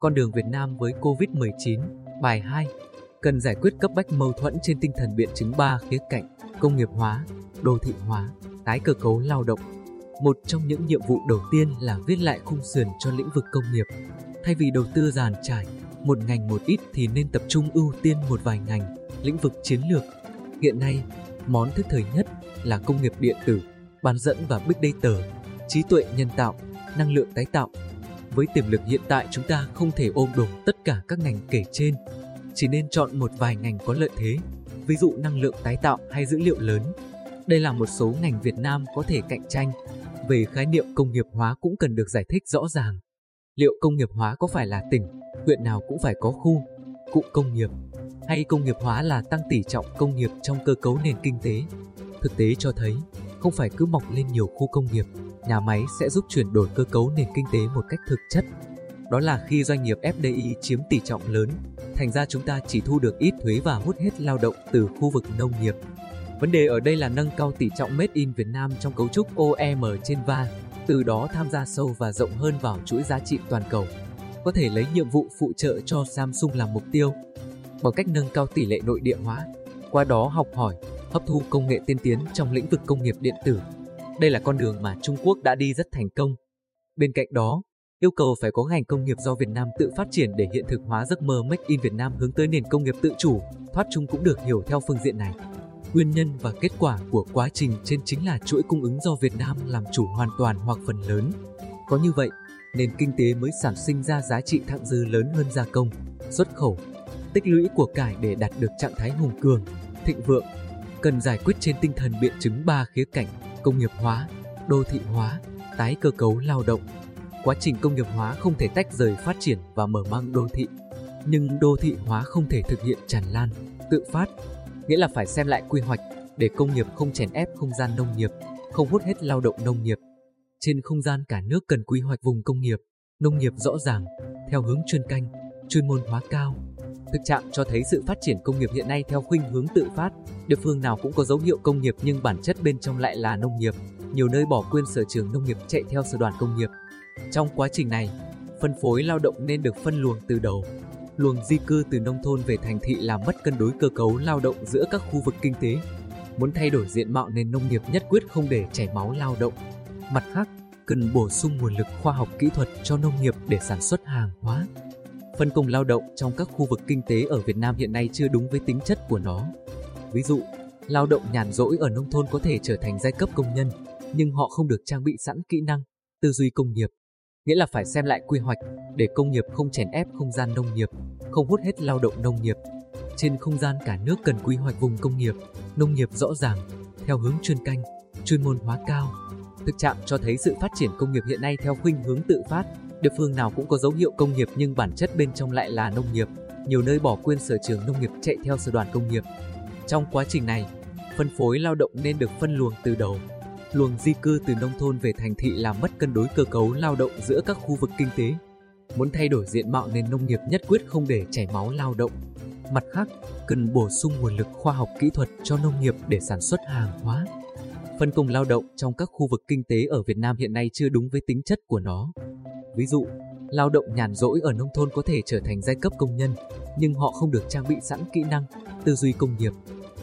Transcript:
Con đường Việt Nam với Covid-19, bài 2. Cần giải quyết cấp bách mâu thuẫn trên tinh thần biện chứng 3 khía cạnh, công nghiệp hóa, đô thị hóa, tái cơ cấu lao động. Một trong những nhiệm vụ đầu tiên là viết lại khung sườn cho lĩnh vực công nghiệp. Thay vì đầu tư giàn trải, một ngành một ít thì nên tập trung ưu tiên một vài ngành, lĩnh vực chiến lược. Hiện nay, món thức thời nhất là công nghiệp điện tử, bán dẫn và big data, trí tuệ nhân tạo, năng lượng tái tạo. Với tiềm lực hiện tại chúng ta không thể ôm đồm tất cả các ngành kể trên, chỉ nên chọn một vài ngành có lợi thế, ví dụ năng lượng tái tạo hay dữ liệu lớn. Đây là một số ngành Việt Nam có thể cạnh tranh. Về khái niệm công nghiệp hóa cũng cần được giải thích rõ ràng. Liệu công nghiệp hóa có phải là tỉnh, huyện nào cũng phải có khu, cụm công nghiệp, hay công nghiệp hóa là tăng tỷ trọng công nghiệp trong cơ cấu nền kinh tế? Thực tế cho thấy, không phải cứ mọc lên nhiều khu công nghiệp, nhà máy sẽ giúp chuyển đổi cơ cấu nền kinh tế một cách thực chất. Đó là khi doanh nghiệp FDI chiếm tỷ trọng lớn, thành ra chúng ta chỉ thu được ít thuế và hút hết lao động từ khu vực nông nghiệp. Vấn đề ở đây là nâng cao tỷ trọng Made in Việt Nam trong cấu trúc OEM trên va, từ đó tham gia sâu và rộng hơn vào chuỗi giá trị toàn cầu. Có thể lấy nhiệm vụ phụ trợ cho Samsung làm mục tiêu, bằng cách nâng cao tỷ lệ nội địa hóa, qua đó học hỏi, hấp thu công nghệ tiên tiến trong lĩnh vực công nghiệp điện tử. Đây là con đường mà Trung Quốc đã đi rất thành công. Bên cạnh đó, yêu cầu phải có ngành công nghiệp do Việt Nam tự phát triển để hiện thực hóa giấc mơ Make in Việt Nam hướng tới nền công nghiệp tự chủ, thoát chung cũng được hiểu theo phương diện này. Nguyên nhân và kết quả của quá trình trên chính là chuỗi cung ứng do Việt Nam làm chủ hoàn toàn hoặc phần lớn. Có như vậy, nền kinh tế mới sản sinh ra giá trị thặng dư lớn hơn gia công, xuất khẩu, tích lũy của cải để đạt được trạng thái hùng cường, thịnh vượng. Cần giải quyết trên tinh thần biện chứng ba khía cạnh, công nghiệp hóa, đô thị hóa, tái cơ cấu lao động. Quá trình công nghiệp hóa không thể tách rời phát triển và mở mang đô thị, nhưng đô thị hóa không thể thực hiện tràn lan, tự phát, nghĩa là phải xem lại quy hoạch để công nghiệp không chèn ép không gian nông nghiệp, không hút hết lao động nông nghiệp. Trên không gian cả nước cần quy hoạch vùng công nghiệp, nông nghiệp rõ ràng, theo hướng chuyên canh, chuyên môn hóa cao. Thực trạng cho thấy sự phát triển công nghiệp hiện nay theo khuynh hướng tự phát, địa phương nào cũng có dấu hiệu công nghiệp nhưng bản chất bên trong lại là nông nghiệp. Nhiều nơi bỏ quên sở trường nông nghiệp chạy theo sở đoàn công nghiệp. Trong quá trình này, phân phối lao động nên được phân luồng từ đầu. Luồng di cư từ nông thôn về thành thị làm mất cân đối cơ cấu lao động giữa các khu vực kinh tế. Muốn thay đổi diện mạo nền nông nghiệp nhất quyết không để chảy máu lao động. Mặt khác, cần bổ sung nguồn lực khoa học kỹ thuật cho nông nghiệp để sản xuất hàng hóa. Phân công lao động trong các khu vực kinh tế ở Việt Nam hiện nay chưa đúng với tính chất của nó. Ví dụ, lao động nhàn rỗi ở nông thôn có thể trở thành giai cấp công nhân, nhưng họ không được trang bị sẵn kỹ năng, tư duy công nghiệp. Nghĩa là phải xem lại quy hoạch để công nghiệp không chèn ép không gian nông nghiệp, không hút hết lao động nông nghiệp. Trên không gian cả nước cần quy hoạch vùng công nghiệp, nông nghiệp rõ ràng, theo hướng chuyên canh, chuyên môn hóa cao. Thực trạng cho thấy sự phát triển công nghiệp hiện nay theo khuynh hướng tự phát, địa phương nào cũng có dấu hiệu công nghiệp nhưng bản chất bên trong lại là nông nghiệp. Nhiều nơi bỏ quên sở trường nông nghiệp chạy theo sở đoàn công nghiệp. Trong quá trình này, phân phối lao động nên được phân luồng từ đầu. Luồng di cư từ nông thôn về thành thị làm mất cân đối cơ cấu lao động giữa các khu vực kinh tế. Muốn thay đổi diện mạo nền nông nghiệp nhất quyết không để chảy máu lao động. Mặt khác, cần bổ sung nguồn lực khoa học kỹ thuật cho nông nghiệp để sản xuất hàng hóa. Phân công lao động trong các khu vực kinh tế ở Việt Nam hiện nay chưa đúng với tính chất của nó. Ví dụ, lao động nhàn rỗi ở nông thôn có thể trở thành giai cấp công nhân, nhưng họ không được trang bị sẵn kỹ năng, tư duy công nghiệp,